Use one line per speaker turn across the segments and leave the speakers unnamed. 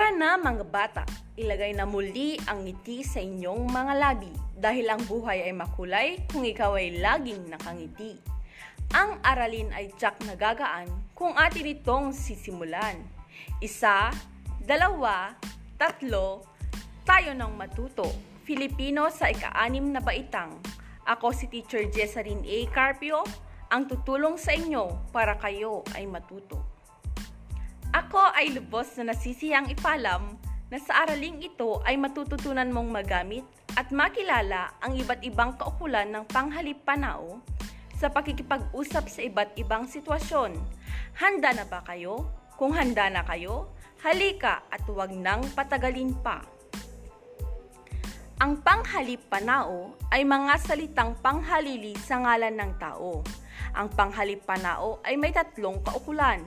Tara na mga bata, ilagay na muli ang ngiti sa inyong mga labi dahil ang buhay ay makulay kung ikaw ay laging nakangiti. Ang aralin ay tsak nagagaan kung atin itong sisimulan. Isa, dalawa, tatlo, tayo nang matuto. Filipino sa ika-anim na baitang. Ako si Teacher Jessalyn A. Carpio, ang tutulong sa inyo para kayo ay matuto. Ako ay lubos na nasisiyang ipalam na sa araling ito ay matututunan mong magamit at makilala ang iba't ibang kaukulan ng panghalip panao sa pakikipag-usap sa iba't ibang sitwasyon. Handa na ba kayo? Kung handa na kayo, halika at huwag nang patagalin pa. Ang panghalip panao ay mga salitang panghalili sa ngalan ng tao. Ang panghalip panao ay may tatlong kaukulan.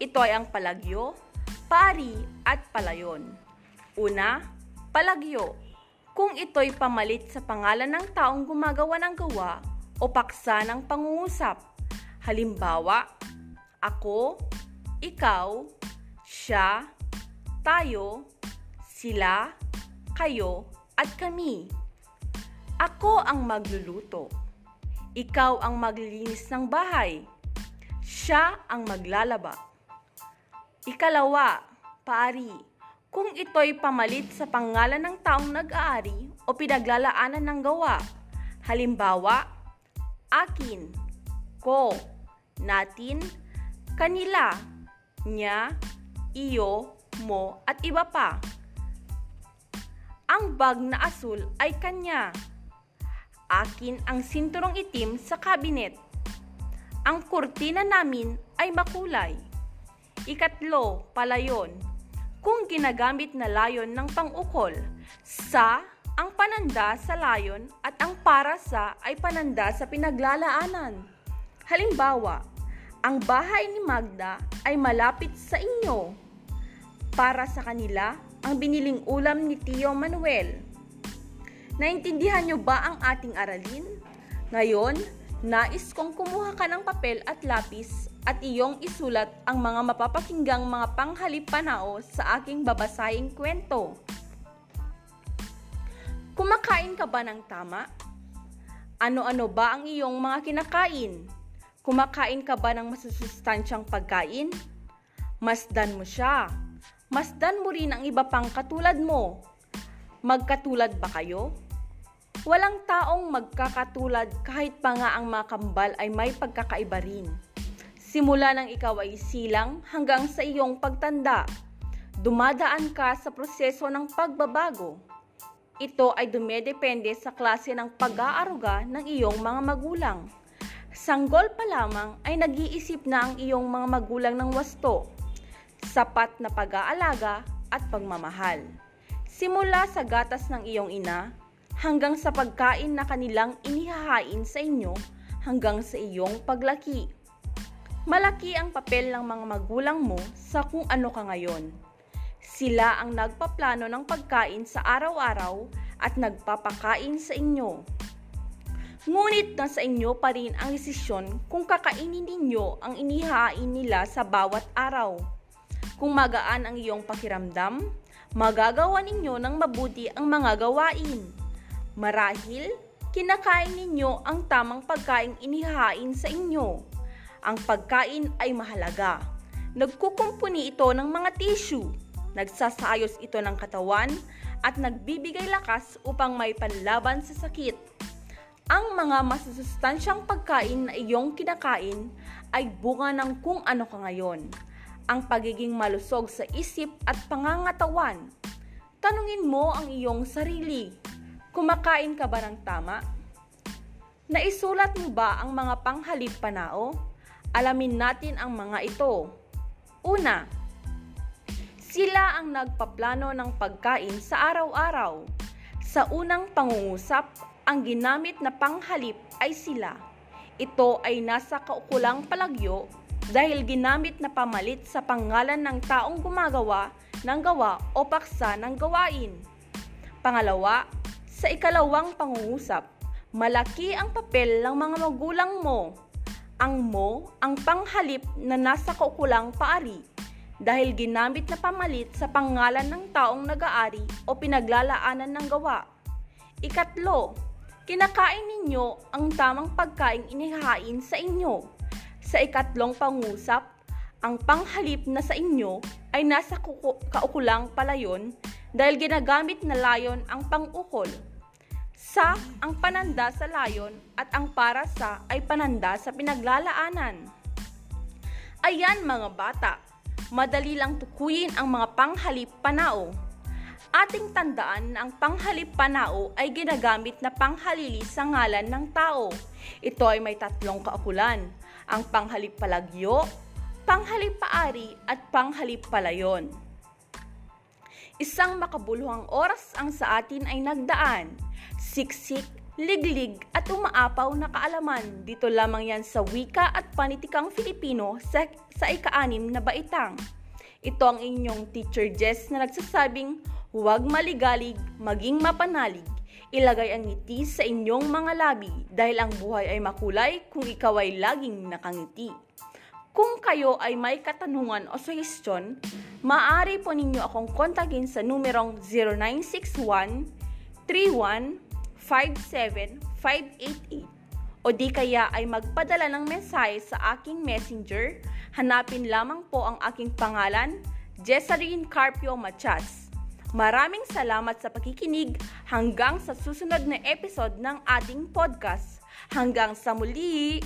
Ito ay ang palagyo, pari at palayon. Una, palagyo. Kung ito'y pamalit sa pangalan ng taong gumagawa ng gawa o paksa ng pangungusap. Halimbawa, ako, ikaw, siya, tayo, sila, kayo, at kami. Ako ang magluluto. Ikaw ang maglilinis ng bahay. Siya ang maglalaba. Ikalawa, pari. Kung ito'y pamalit sa pangalan ng taong nag-aari o pinaglalaanan ng gawa. Halimbawa, akin, ko, natin, kanila, niya, iyo, mo, at iba pa. Ang bag na asul ay kanya. Akin ang sinturong itim sa kabinet. Ang kurtina namin ay makulay. Ikatlo, palayon. Kung ginagamit na layon ng pang-ukol, sa ang pananda sa layon at ang para sa ay pananda sa pinaglalaanan. Halimbawa, ang bahay ni Magda ay malapit sa inyo. Para sa kanila, ang biniling ulam ni Tio Manuel. Naintindihan niyo ba ang ating aralin? Ngayon, nais kong kumuha ka ng papel at lapis at iyong isulat ang mga mapapakinggang mga panghalip panao sa aking babasahing kwento. Kumakain ka ba ng tama? Ano-ano ba ang iyong mga kinakain? Kumakain ka ba ng masusustansyang pagkain? Masdan mo siya masdan mo rin ang iba pang katulad mo. Magkatulad ba kayo? Walang taong magkakatulad kahit pa nga ang mga kambal ay may pagkakaiba rin. Simula nang ikaw ay silang hanggang sa iyong pagtanda. Dumadaan ka sa proseso ng pagbabago. Ito ay dumedepende sa klase ng pag-aaruga ng iyong mga magulang. Sanggol pa lamang ay nag-iisip na ang iyong mga magulang ng wasto sapat na pag-aalaga at pagmamahal. Simula sa gatas ng iyong ina hanggang sa pagkain na kanilang inihahain sa inyo hanggang sa iyong paglaki. Malaki ang papel ng mga magulang mo sa kung ano ka ngayon. Sila ang nagpaplano ng pagkain sa araw-araw at nagpapakain sa inyo. Ngunit nasa inyo pa rin ang desisyon kung kakainin ninyo ang inihain nila sa bawat araw. Kung magaan ang iyong pakiramdam, magagawa ninyo ng mabuti ang mga gawain. Marahil, kinakain ninyo ang tamang pagkain inihain sa inyo. Ang pagkain ay mahalaga. Nagkukumpuni ito ng mga tissue. Nagsasayos ito ng katawan at nagbibigay lakas upang may panlaban sa sakit. Ang mga masusustansyang pagkain na iyong kinakain ay bunga ng kung ano ka ngayon ang pagiging malusog sa isip at pangangatawan. Tanungin mo ang iyong sarili. Kumakain ka ba ng tama? Naisulat mo ba ang mga panghalip panao? Alamin natin ang mga ito. Una, sila ang nagpaplano ng pagkain sa araw-araw. Sa unang pangungusap, ang ginamit na panghalip ay sila. Ito ay nasa kaukulang palagyo dahil ginamit na pamalit sa pangalan ng taong gumagawa ng gawa o paksa ng gawain. Pangalawa, sa ikalawang pangungusap, malaki ang papel ng mga magulang mo. Ang mo ang panghalip na nasa kaukulang paari. dahil ginamit na pamalit sa pangalan ng taong nag-aari o pinaglalaanan ng gawa. Ikatlo, kinakain ninyo ang tamang pagkain inihain sa inyo. Sa ikatlong pangusap, ang panghalip na sa inyo ay nasa kaukulang palayon dahil ginagamit na layon ang pangukol. Sa ang pananda sa layon at ang para sa ay pananda sa pinaglalaanan. Ayan mga bata, madali lang tukuyin ang mga panghalip panao. Ating tandaan na ang panghalip panao ay ginagamit na panghalili sa ngalan ng tao. Ito ay may tatlong kaukulan, ang panghalip palagyo, panghalip paari at panghalip palayon. Isang makabuluhang oras ang sa atin ay nagdaan siksik, liglig at umaapaw na kaalaman. Dito lamang yan sa wika at panitikang Filipino sa, sa ika-anim na baitang. Ito ang inyong teacher Jess na nagsasabing, huwag maligalig, maging mapanalig. Ilagay ang ngiti sa inyong mga labi dahil ang buhay ay makulay kung ikaw ay laging nakangiti. Kung kayo ay may katanungan o suhestyon, maaari po ninyo akong kontakin sa numerong 0961 31 57588 o di kaya ay magpadala ng mensahe sa aking messenger, hanapin lamang po ang aking pangalan, Jessalyn Carpio Machas. Maraming salamat sa pakikinig hanggang sa susunod na episode ng ating podcast. Hanggang sa muli!